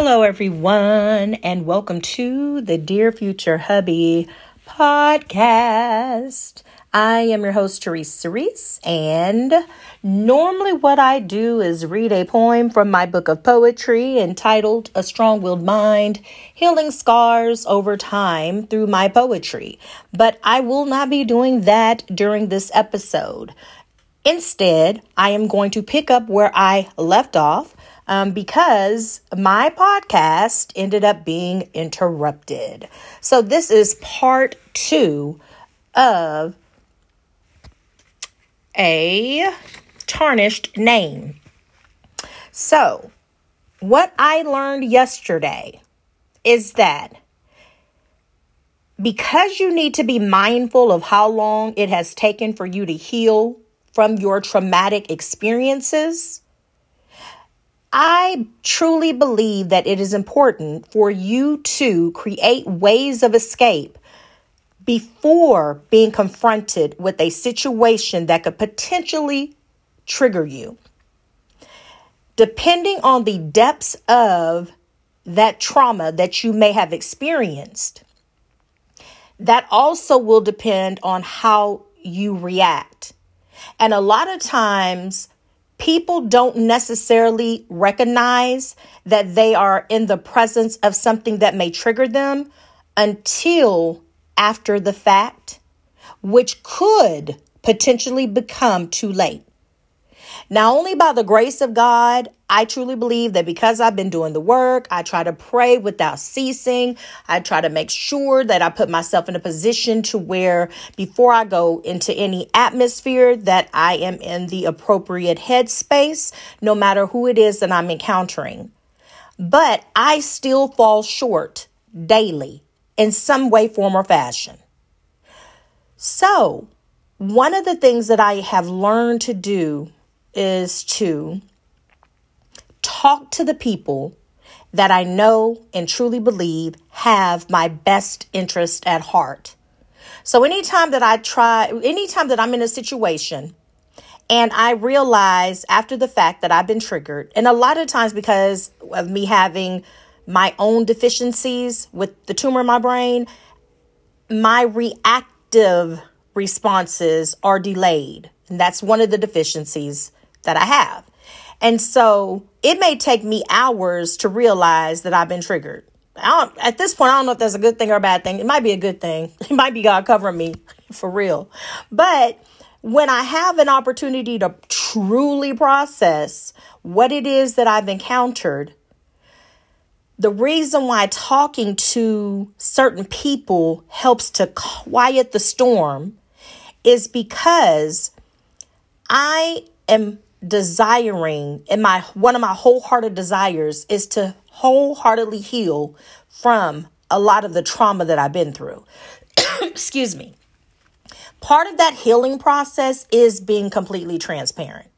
Hello, everyone, and welcome to the Dear Future Hubby podcast. I am your host, Therese Cerise, and normally what I do is read a poem from my book of poetry entitled A Strong Willed Mind Healing Scars Over Time Through My Poetry. But I will not be doing that during this episode. Instead, I am going to pick up where I left off um, because my podcast ended up being interrupted. So, this is part two of a tarnished name. So, what I learned yesterday is that because you need to be mindful of how long it has taken for you to heal from your traumatic experiences, I truly believe that it is important for you to create ways of escape before being confronted with a situation that could potentially trigger you. Depending on the depths of that trauma that you may have experienced, that also will depend on how you react. And a lot of times, people don't necessarily recognize that they are in the presence of something that may trigger them until after the fact, which could potentially become too late. Now, only by the grace of God, I truly believe that because I've been doing the work, I try to pray without ceasing. I try to make sure that I put myself in a position to where before I go into any atmosphere that I am in the appropriate headspace, no matter who it is that I'm encountering. But I still fall short daily in some way, form, or fashion. So, one of the things that I have learned to do is to talk to the people that I know and truly believe have my best interest at heart. So anytime that I try, anytime that I'm in a situation and I realize after the fact that I've been triggered, and a lot of times because of me having my own deficiencies with the tumor in my brain, my reactive responses are delayed. And that's one of the deficiencies that I have. And so it may take me hours to realize that I've been triggered. at this point, I don't know if that's a good thing or a bad thing. It might be a good thing. It might be God covering me for real. But when I have an opportunity to truly process what it is that I've encountered, the reason why talking to certain people helps to quiet the storm is because I am desiring and my one of my wholehearted desires is to wholeheartedly heal from a lot of the trauma that I've been through. Excuse me. Part of that healing process is being completely transparent.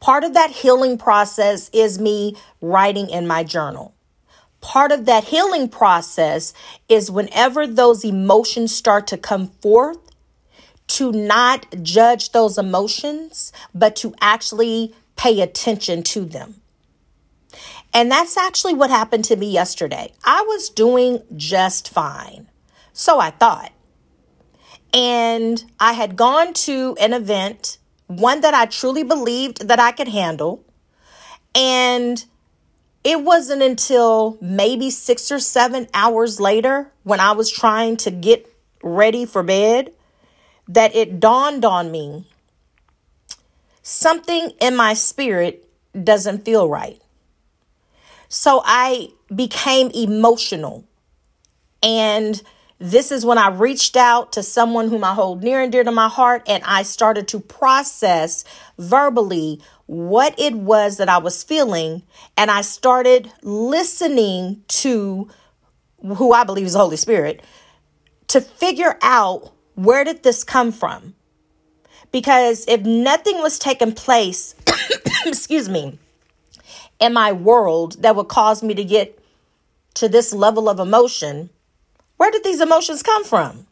Part of that healing process is me writing in my journal. Part of that healing process is whenever those emotions start to come forth, to not judge those emotions, but to actually pay attention to them. And that's actually what happened to me yesterday. I was doing just fine. So I thought. And I had gone to an event, one that I truly believed that I could handle. And it wasn't until maybe six or seven hours later when I was trying to get ready for bed that it dawned on me something in my spirit doesn't feel right. So I became emotional. And this is when I reached out to someone whom I hold near and dear to my heart, and I started to process verbally what it was that I was feeling. And I started listening to who I believe is the Holy Spirit to figure out where did this come from? Because if nothing was taking place, excuse me, in my world that would cause me to get to this level of emotion, where did these emotions come from?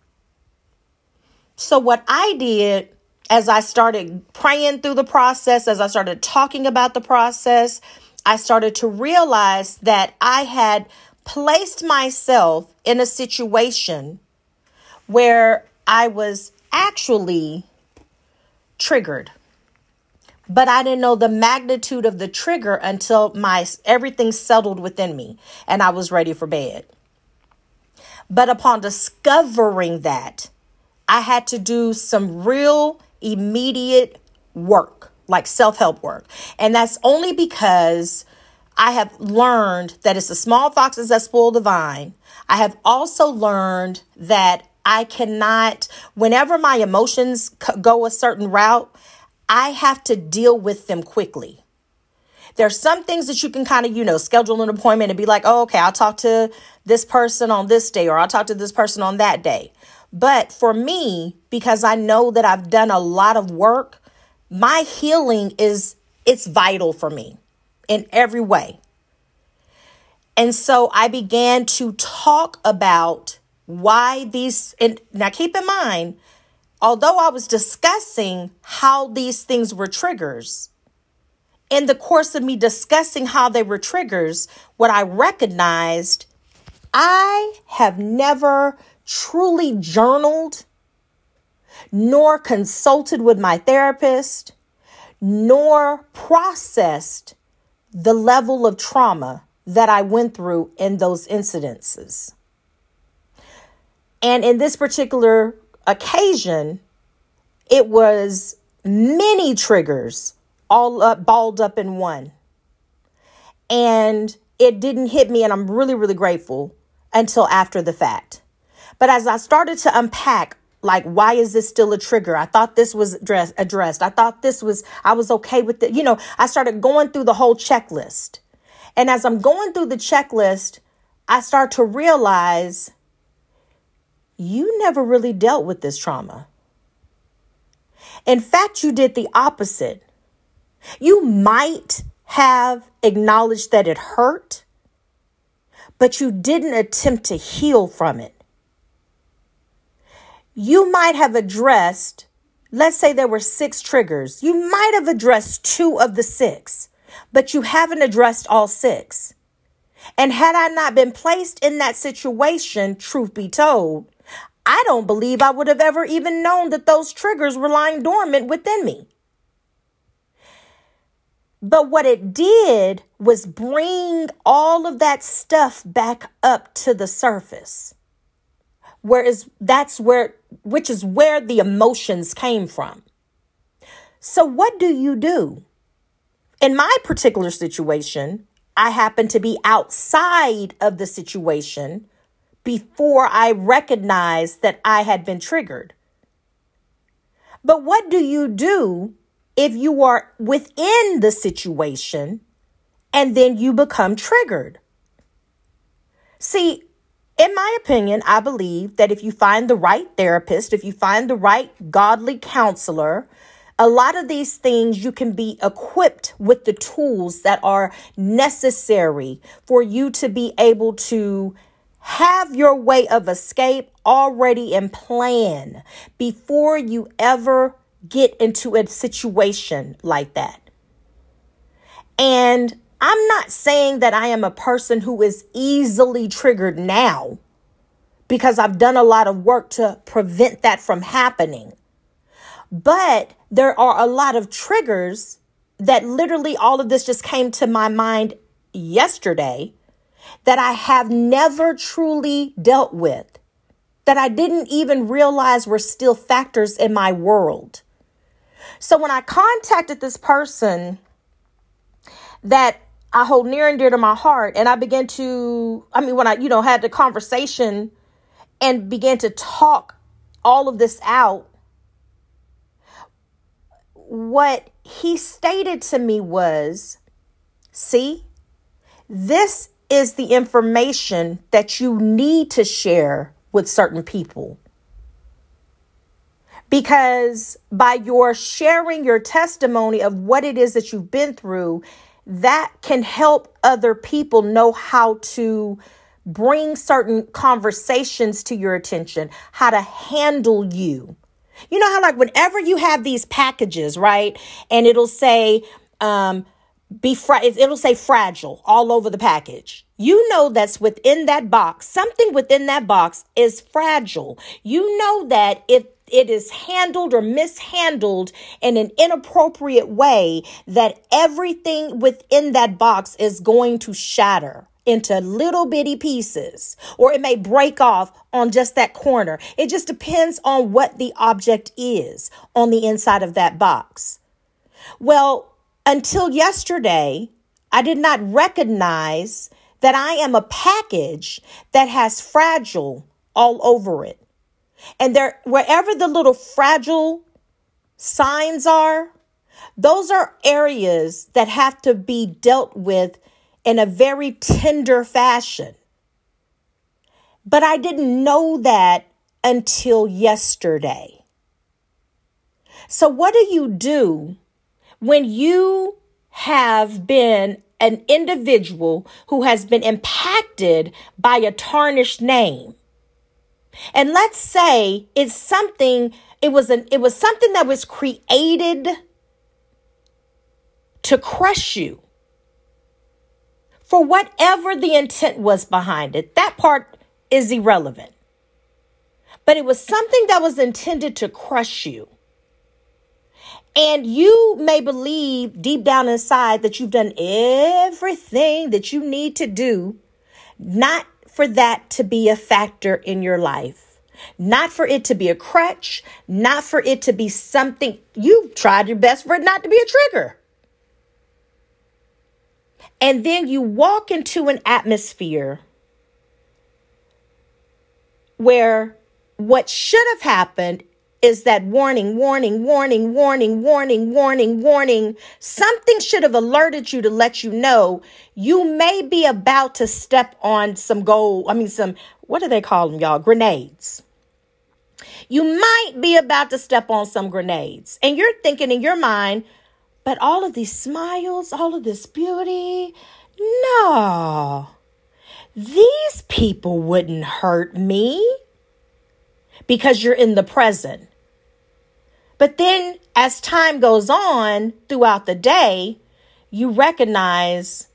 So, what I did as I started praying through the process, as I started talking about the process, I started to realize that I had placed myself in a situation where I was actually triggered. But I didn't know the magnitude of the trigger until my everything settled within me and I was ready for bed. But upon discovering that, I had to do some real immediate work, like self help work. And that's only because I have learned that it's the small foxes that spoil the vine. I have also learned that I cannot, whenever my emotions go a certain route, I have to deal with them quickly. There's some things that you can kind of, you know, schedule an appointment and be like, oh, okay, I'll talk to this person on this day or I'll talk to this person on that day. But for me, because I know that I've done a lot of work, my healing is it's vital for me in every way. And so I began to talk about why these and now keep in mind although I was discussing how these things were triggers in the course of me discussing how they were triggers what I recognized I have never truly journaled nor consulted with my therapist nor processed the level of trauma that I went through in those incidences. And in this particular occasion, it was many triggers all up, balled up in one. And it didn't hit me, and I'm really, really grateful until after the fact. But as I started to unpack, like, why is this still a trigger? I thought this was address, addressed. I thought this was, I was okay with it. You know, I started going through the whole checklist. And as I'm going through the checklist, I start to realize you never really dealt with this trauma. In fact, you did the opposite. You might have acknowledged that it hurt, but you didn't attempt to heal from it. You might have addressed, let's say there were six triggers. You might have addressed two of the six but you haven't addressed all six. And had I not been placed in that situation, truth be told, I don't believe I would have ever even known that those triggers were lying dormant within me. But what it did was bring all of that stuff back up to the surface. Whereas that's where, which is where the emotions came from. So, what do you do? In my particular situation, I happen to be outside of the situation before I recognized that I had been triggered. But what do you do if you are within the situation and then you become triggered? See, in my opinion, I believe that if you find the right therapist, if you find the right godly counselor, a lot of these things you can be equipped with the tools that are necessary for you to be able to have your way of escape already in plan before you ever get into a situation like that. And I'm not saying that I am a person who is easily triggered now because I've done a lot of work to prevent that from happening. But there are a lot of triggers that literally all of this just came to my mind yesterday that I have never truly dealt with, that I didn't even realize were still factors in my world. So when I contacted this person that I hold near and dear to my heart, and I began to, I mean, when I, you know, had the conversation and began to talk all of this out, what he stated to me was see, this is the information that you need to share with certain people. Because by your sharing your testimony of what it is that you've been through, that can help other people know how to bring certain conversations to your attention, how to handle you. You know how, like, whenever you have these packages, right? And it'll say, um, be fra- it'll say fragile all over the package. You know that's within that box. Something within that box is fragile. You know that if it is handled or mishandled in an inappropriate way, that everything within that box is going to shatter into little bitty pieces, or it may break off on just that corner. It just depends on what the object is on the inside of that box. Well, until yesterday, I did not recognize that I am a package that has fragile all over it. And there, wherever the little fragile signs are, those are areas that have to be dealt with in a very tender fashion. But I didn't know that until yesterday. So, what do you do when you have been an individual who has been impacted by a tarnished name? And let's say it's something, it was an it was something that was created to crush you for whatever the intent was behind it. That part is irrelevant. But it was something that was intended to crush you. And you may believe deep down inside that you've done everything that you need to do, not for that to be a factor in your life, not for it to be a crutch, not for it to be something you've tried your best for it not to be a trigger. And then you walk into an atmosphere where what should have happened is that warning, warning, warning, warning, warning, warning, warning. Something should have alerted you to let you know you may be about to step on some gold. I mean, some, what do they call them, y'all? Grenades. You might be about to step on some grenades. And you're thinking in your mind, but all of these smiles, all of this beauty, no. These people wouldn't hurt me because you're in the present. But then as time goes on throughout the day, you recognize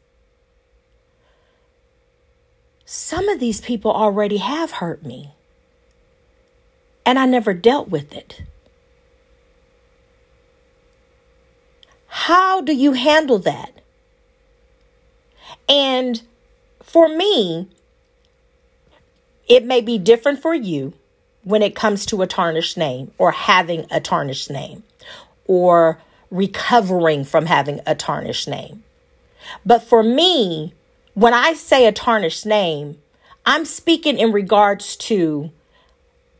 some of these people already have hurt me. And I never dealt with it. How do you handle that? And for me, it may be different for you when it comes to a tarnished name or having a tarnished name or recovering from having a tarnished name. But for me, when I say a tarnished name, I'm speaking in regards to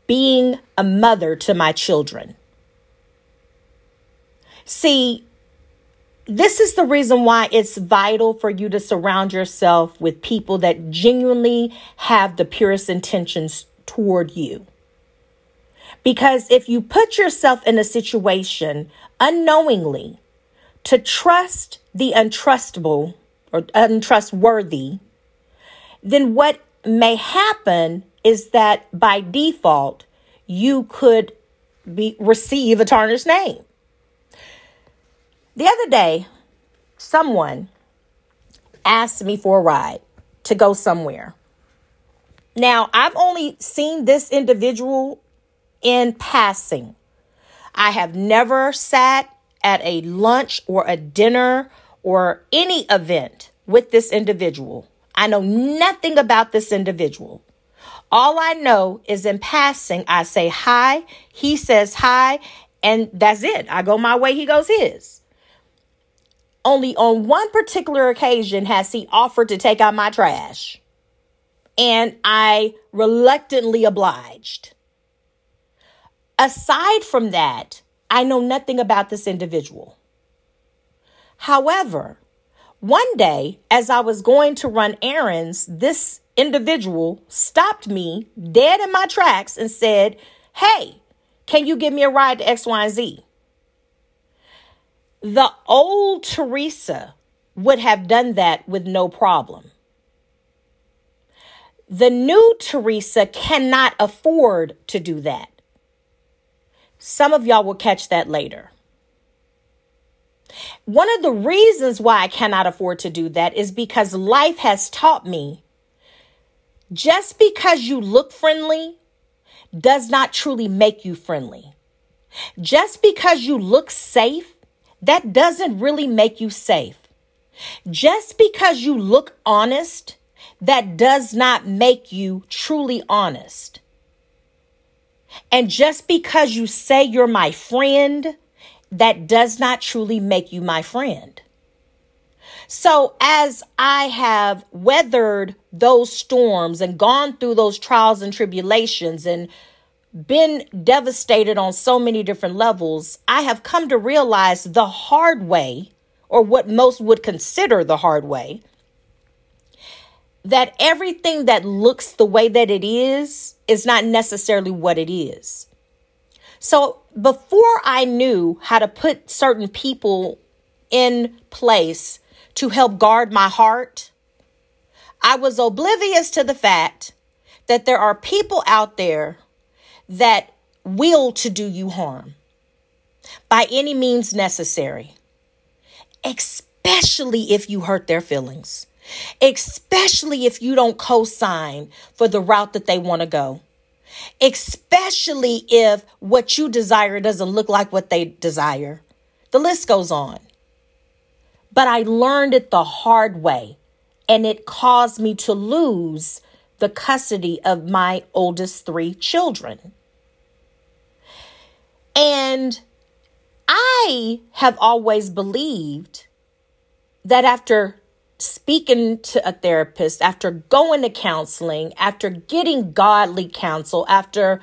being a mother to my children. See, this is the reason why it's vital for you to surround yourself with people that genuinely have the purest intentions toward you. Because if you put yourself in a situation unknowingly to trust the untrustable or untrustworthy, then what may happen is that by default, you could be receive a tarnished name. The other day, someone asked me for a ride to go somewhere. Now, I've only seen this individual in passing. I have never sat at a lunch or a dinner or any event with this individual. I know nothing about this individual. All I know is in passing, I say hi, he says hi, and that's it. I go my way, he goes his. Only on one particular occasion has he offered to take out my trash. And I reluctantly obliged. Aside from that, I know nothing about this individual. However, one day, as I was going to run errands, this individual stopped me dead in my tracks and said, Hey, can you give me a ride to X, Y, Z? The old Teresa would have done that with no problem. The new Teresa cannot afford to do that. Some of y'all will catch that later. One of the reasons why I cannot afford to do that is because life has taught me just because you look friendly does not truly make you friendly. Just because you look safe, that doesn't really make you safe. Just because you look honest, that does not make you truly honest. And just because you say you're my friend, that does not truly make you my friend. So, as I have weathered those storms and gone through those trials and tribulations and been devastated on so many different levels, I have come to realize the hard way, or what most would consider the hard way, that everything that looks the way that it is is not necessarily what it is. So before I knew how to put certain people in place to help guard my heart, I was oblivious to the fact that there are people out there that will to do you harm by any means necessary, especially if you hurt their feelings especially if you don't co sign for the route that they want to go, especially if what you desire doesn't look like what they desire. The list goes on. But I learned it the hard way, and it caused me to lose the custody of my oldest three children. And I have always believed that after speaking to a therapist, after going to counseling, after getting godly counsel, after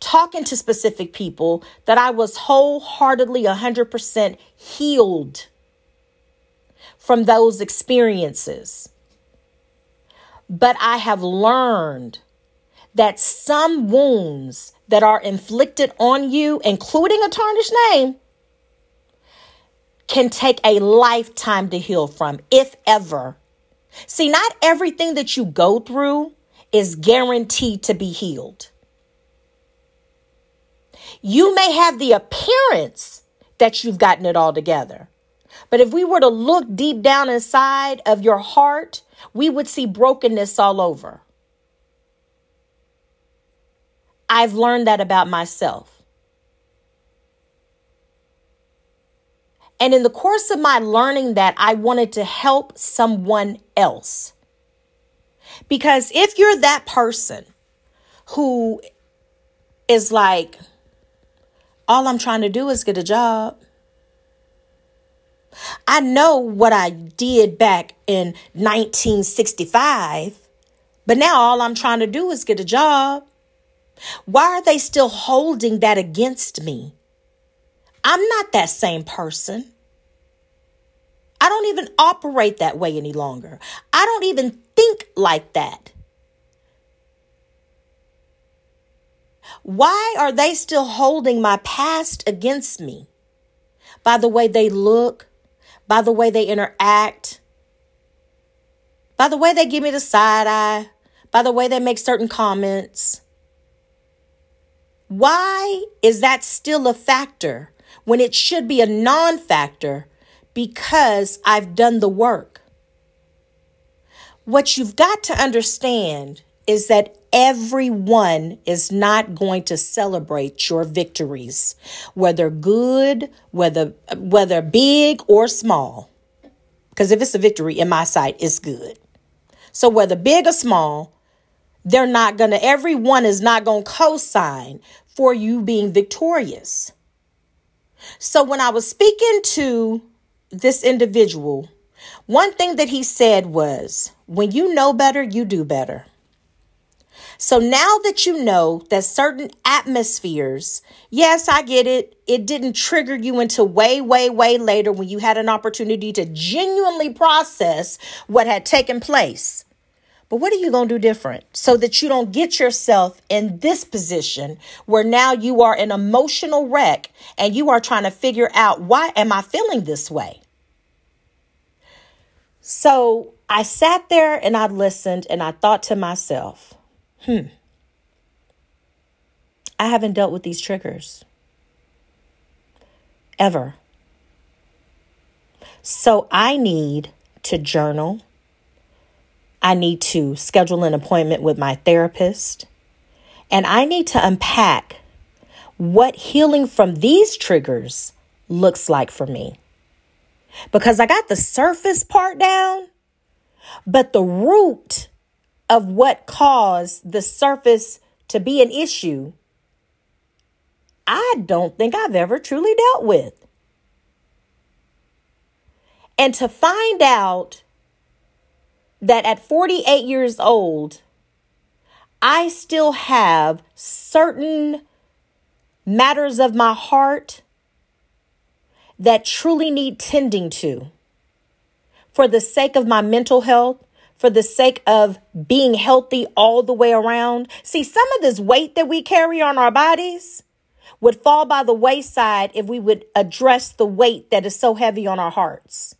talking to specific people, that I was wholeheartedly 100% healed from those experiences. But I have learned that some wounds that are inflicted on you, including a tarnished name, can take a lifetime to heal from, if ever. See, not everything that you go through is guaranteed to be healed. You may have the appearance that you've gotten it all together. But if we were to look deep down inside of your heart, we would see brokenness all over. I've learned that about myself. And in the course of my learning that, I wanted to help someone else. Because if you're that person who is like, all I'm trying to do is get a job. I know what I did back in 1965, but now all I'm trying to do is get a job. Why are they still holding that against me? I'm not that same person. I don't even operate that way any longer. I don't even think like that. Why are they still holding my past against me? By the way they look, by the way they interact, by the way they give me the side eye, by the way they make certain comments. Why is that still a factor when it should be a non factor because I've done the work. What you've got to understand is that everyone is not going to celebrate your victories, whether good, whether whether big or small. Because if it's a victory in my sight, it's good. So whether big or small, they're not to everyone is not going to co-sign for you being victorious. So when I was speaking to this individual, one thing that he said was, when you know better, you do better. So now that you know that certain atmospheres, yes, I get it, it didn't trigger you until way, way, way later when you had an opportunity to genuinely process what had taken place. But what are you going to do different so that you don't get yourself in this position where now you are an emotional wreck and you are trying to figure out why am I feeling this way? So I sat there and I listened and I thought to myself, hmm, I haven't dealt with these triggers ever. So I need to journal. I need to schedule an appointment with my therapist. And I need to unpack what healing from these triggers looks like for me. Because I got the surface part down, but the root of what caused the surface to be an issue, I don't think I've ever truly dealt with. And to find out that at 48 years old, I still have certain matters of my heart that truly need tending to for the sake of my mental health, for the sake of being healthy all the way around. See, some of this weight that we carry on our bodies would fall by the wayside if we would address the weight that is so heavy on our hearts.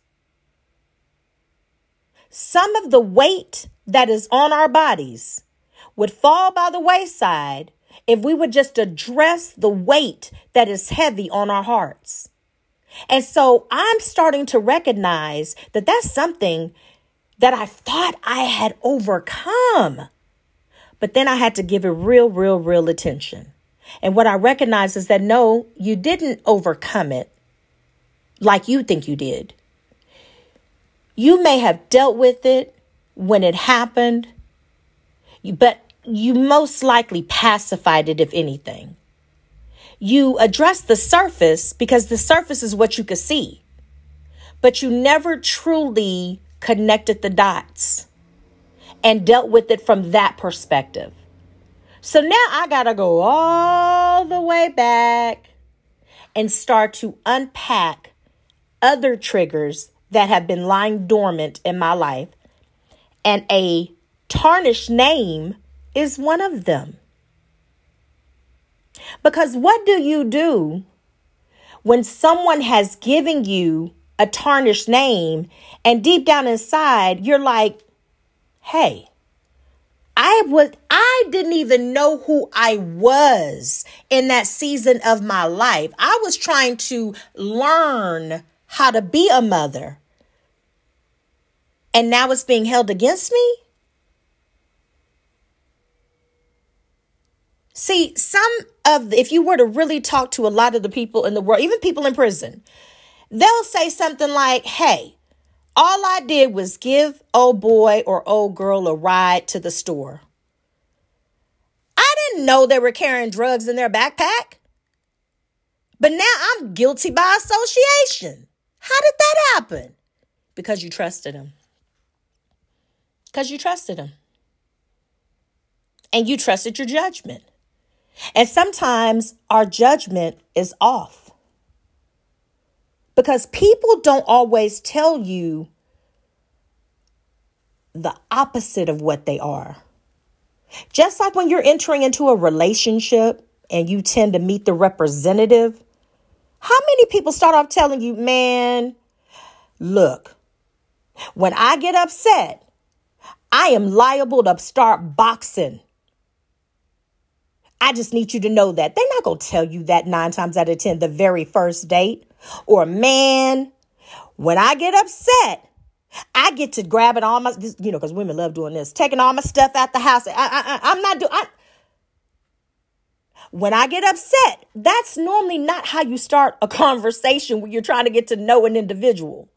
Some of the weight that is on our bodies would fall by the wayside if we would just address the weight that is heavy on our hearts. And so I'm starting to recognize that that's something that I thought I had overcome. But then I had to give it real, real, real attention. And what I recognize is that no, you didn't overcome it like you think you did. You may have dealt with it when it happened, but you most likely pacified it, if anything. You addressed the surface because the surface is what you could see, but you never truly connected the dots and dealt with it from that perspective. So now I got to go all the way back and start to unpack other triggers that have been lying dormant in my life. And a tarnished name is one of them. Because what do you do when someone has given you a tarnished name and deep down inside you're like, hey, I was I didn't even know who I was in that season of my life. I was trying to learn how to be a mother. And now it's being held against me? See, some of, the, if you were to really talk to a lot of the people in the world, even people in prison, they'll say something like, hey, all I did was give old boy or old girl a ride to the store. I didn't know they were carrying drugs in their backpack. But now I'm guilty by association. How did that happen? Because you trusted him. Because you trusted him. And you trusted your judgment. And sometimes our judgment is off because people don't always tell you the opposite of what they are. Just like when you're entering into a relationship and you tend to meet the representative, how many people start off telling you, man, look, when I get upset, I am liable to start boxing I just need you to know that. They're not going to tell you that nine times out of 10 the very first date. Or, man, when I get upset, I get to grabbing all my, you know, because women love doing this, taking all my stuff out the house. I, I, I, am not doing, when I get upset, that's normally not how you start a conversation when you're trying to get to know an individual.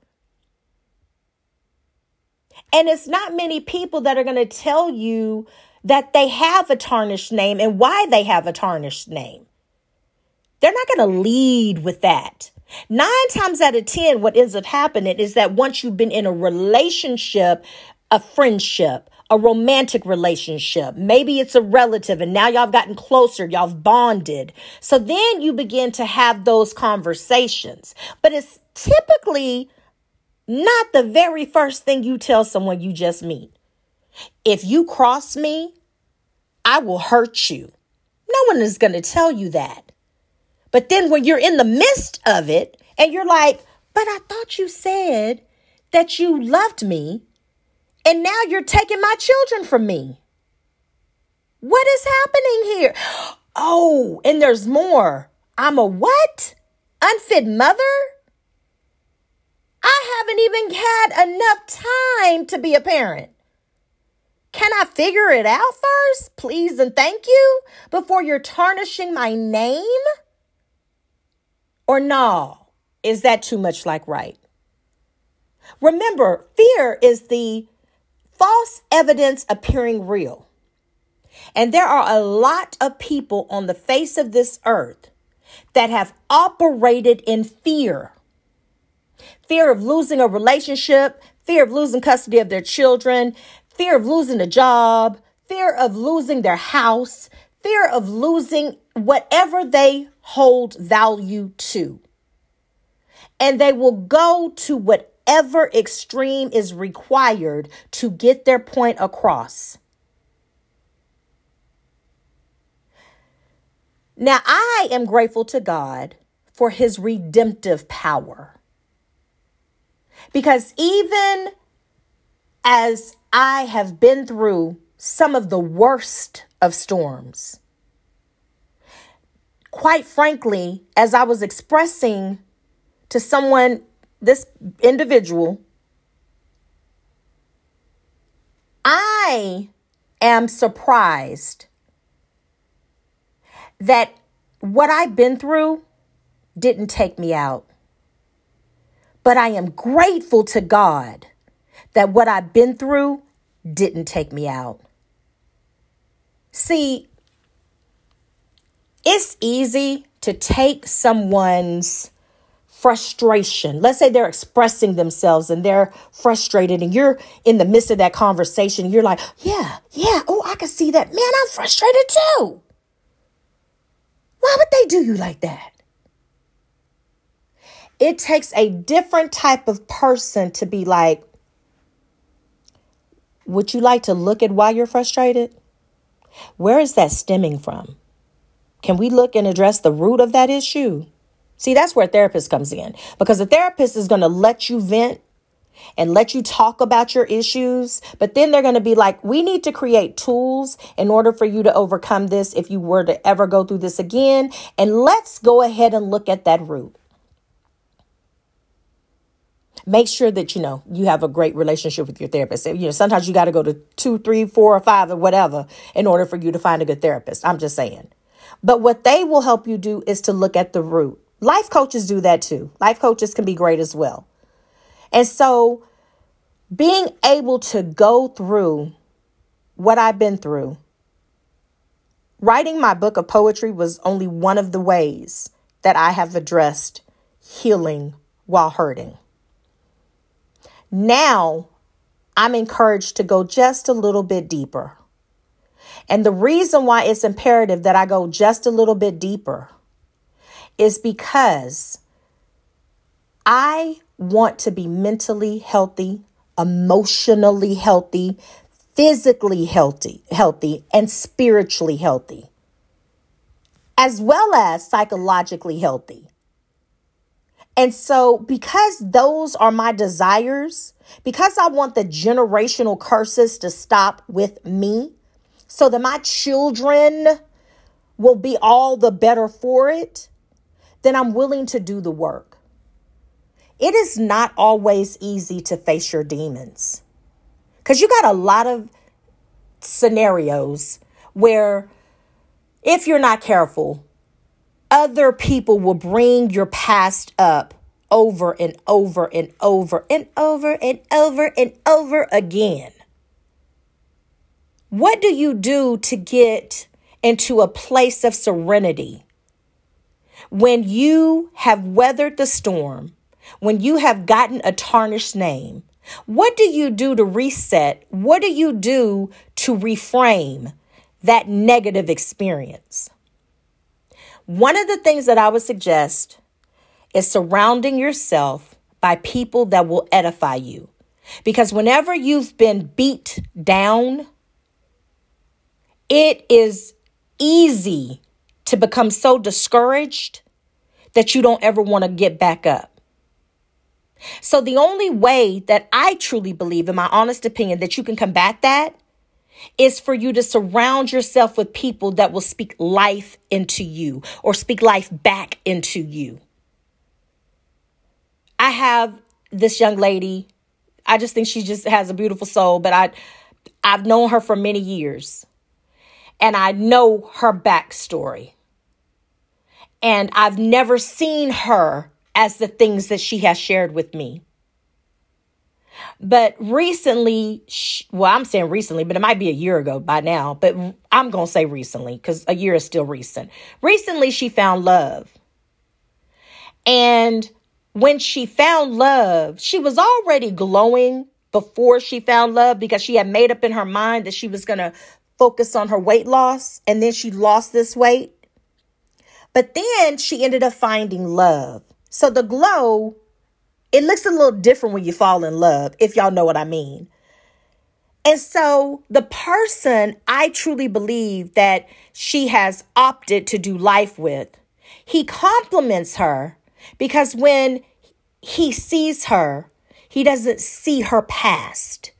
And it's not many people that are going to tell you that they have a tarnished name and why they have a tarnished name. They're not going to lead with that. Nine times out of 10, what ends up happening is that once you've been in a relationship, a friendship, a romantic relationship, maybe it's a relative, and now y'all have gotten closer, y'all have bonded. So then you begin to have those conversations. But it's typically not the very first thing you tell someone you just meet. If you cross me, I will hurt you. No one is going to tell you that. But then when you're in the midst of it and you're like, but I thought you said that you loved me and now you're taking my children from me. What is happening here? Oh, and there's more. I'm a what? Unfit mother? I haven't even had enough time to be a parent. Can I figure it out first, please and thank you, before you're tarnishing my name? Or no, is that too much like right? Remember, fear is the false evidence appearing real. And there are a lot of people on the face of this earth that have operated in fear fear of losing a relationship, fear of losing custody of their children, fear of losing a job, fear of losing their house, fear of losing whatever they hold value to. And they will go to whatever extreme is required to get their point across. Now, I am grateful to God for his redemptive power. Because even as I have been through some of the worst of storms, quite frankly, as I was expressing to someone, this individual, I am surprised that what I've been through didn't take me out. But I am grateful to God that what I've been through didn't take me out. See, it's easy to take someone's frustration. Let's say they're expressing themselves and they're frustrated, and you're in the midst of that conversation. You're like, yeah, yeah, oh, I can see that. Man, I'm frustrated too. Why would they do you like that? It takes a different type of person to be like, would you like to look at why you're frustrated? Where is that stemming from? Can we look and address the root of that issue? See, that's where a therapist comes in because a therapist is going to let you vent and let you talk about your issues. But then they're going to be like, we need to create tools in order for you to overcome this if you were to ever go through this again. And let's go ahead and look at that root make sure that you know you have a great relationship with your therapist you know sometimes you got to go to two three four or five or whatever in order for you to find a good therapist i'm just saying but what they will help you do is to look at the root life coaches do that too. Life coaches can be great as well. And so being able to go through what i've been through writing my book of poetry was only one of the ways that i have addressed healing while hurting. Now I'm encouraged to go just a little bit deeper. And the reason why it's imperative that I go just a little bit deeper is because I want to be mentally healthy, emotionally healthy, physically healthy, healthy and spiritually healthy, as well as psychologically healthy. And so, because those are my desires, because I want the generational curses to stop with me, so that my children will be all the better for it, then I'm willing to do the work. It is not always easy to face your demons because you got a lot of scenarios where, if you're not careful, other people will bring your past up over and over and over and over and over and over again. What do you do to get into a place of serenity when you have weathered the storm, when you have gotten a tarnished name? What do you do to reset? What do you do to reframe that negative experience? One of the things that I would suggest is surrounding yourself by people that will edify you. Because whenever you've been beat down, it is easy to become so discouraged that you don't ever want to get back up. So, the only way that I truly believe, in my honest opinion, that you can combat that is for you to surround yourself with people that will speak life into you or speak life back into you. I have this young lady. I just think she just has a beautiful soul, but I I've known her for many years. And I know her backstory. And I've never seen her as the things that she has shared with me. But recently, well, I'm saying recently, but it might be a year ago by now, but I'm going to say recently because a year is still recent. Recently, she found love. And when she found love, she was already glowing before she found love because she had made up in her mind that she was going to focus on her weight loss and then she lost this weight. But then she ended up finding love. So the glow it looks a little different when you fall in love, if y'all know what I mean. And so the person I truly believe that she has opted to do life with, he compliments her because when he sees her, he doesn't see her past.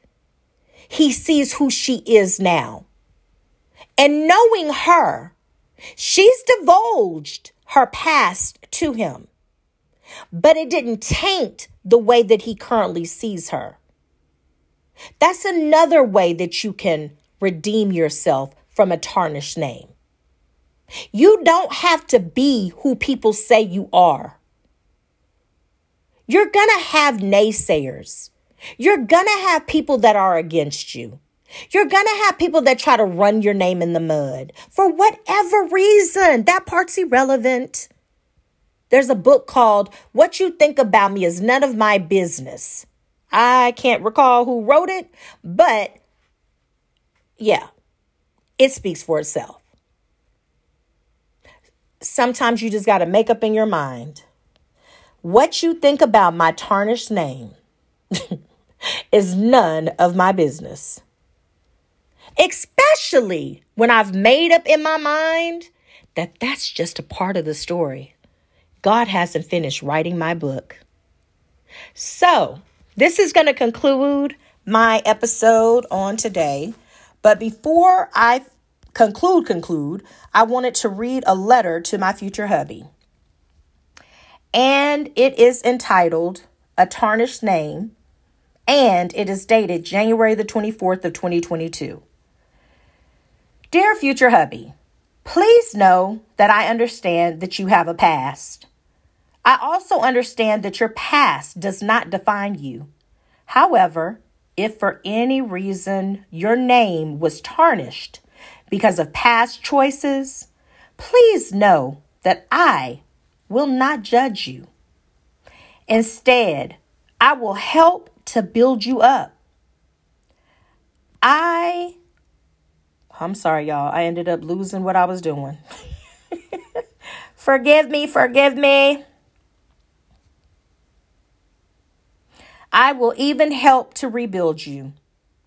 He sees who she is now. And knowing her, she's divulged her past to him but it didn't taint the way that he currently sees her. That's another way that you can redeem yourself from a tarnished name. You don't have to be who people say you are. You're going to have naysayers. You're going to have people that are against you. You're going to have people that try to run your name in the mud for whatever reason. That part's irrelevant. There's a book called What You Think About Me Is None of My Business. I can't recall who wrote it, but yeah, it speaks for itself. Sometimes you just got to make up in your mind what you think about my tarnished name is none of my business. Especially when I've made up in my mind that that's just a part of the story. God hasn't finished writing my book. So, this is going to conclude my episode on today. But before I conclude, conclude, I wanted to read a letter to my future hubby. And it is entitled A Tarnished Name, and it is dated January the 24th of 2022. Dear future hubby, please know that I understand that you have a past. I also understand that your past does not define you. However, if for any reason your name was tarnished because of past choices, please know that I will not judge you. Instead, I will help to build you up. I, I'm sorry, y'all. I ended up losing what I was doing. forgive me, forgive me. I will even help to rebuild you.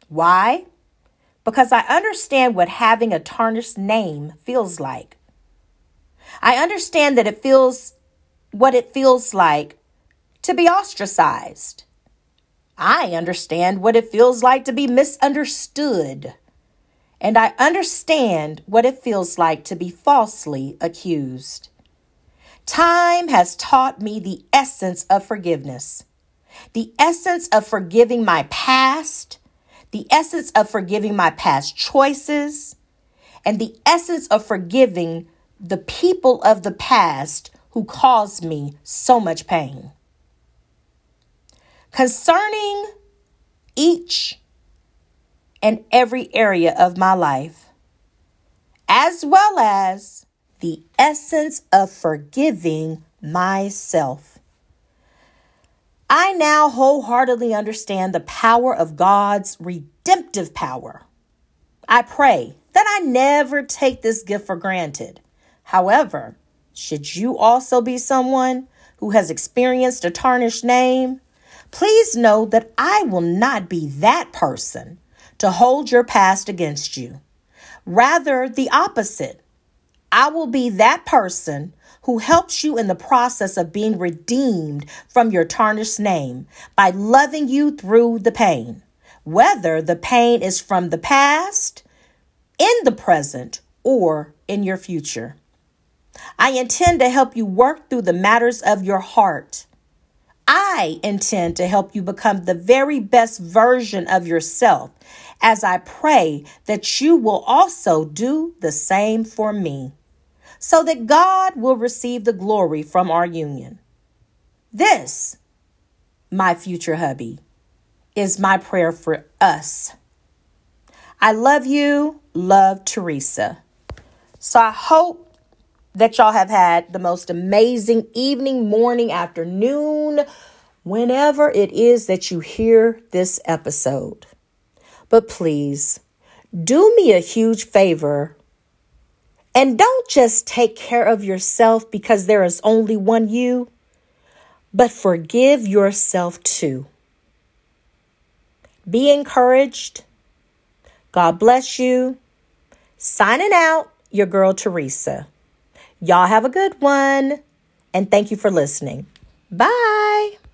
Why? Because I understand what having a tarnished name feels like. I understand that it feels what it feels like to be ostracized. I understand what it feels like to be misunderstood. And I understand what it feels like to be falsely accused. Time has taught me the essence of forgiveness the essence of forgiving my past, the essence of forgiving my past choices, and the essence of forgiving the people of the past who caused me so much pain. Concerning each and every area of my life, as well as the essence of forgiving myself. I now wholeheartedly understand the power of God's redemptive power. I pray that I never take this gift for granted. However, should you also be someone who has experienced a tarnished name, please know that I will not be that person to hold your past against you. Rather, the opposite. I will be that person who helps you in the process of being redeemed from your tarnished name by loving you through the pain, whether the pain is from the past, in the present, or in your future. I intend to help you work through the matters of your heart. I intend to help you become the very best version of yourself as I pray that you will also do the same for me so that God will receive the glory from our union. This, my future hubby, is my prayer for us. I love you. Love Teresa. So I hope that y'all have had the most amazing evening, morning, afternoon, whenever it is that you hear this episode. But please do me a huge favor and don't just take care of yourself because there is only one you, but forgive yourself too. Be encouraged. God bless you. Signing out, your girl Teresa. Y'all have a good one. And thank you for listening. Bye.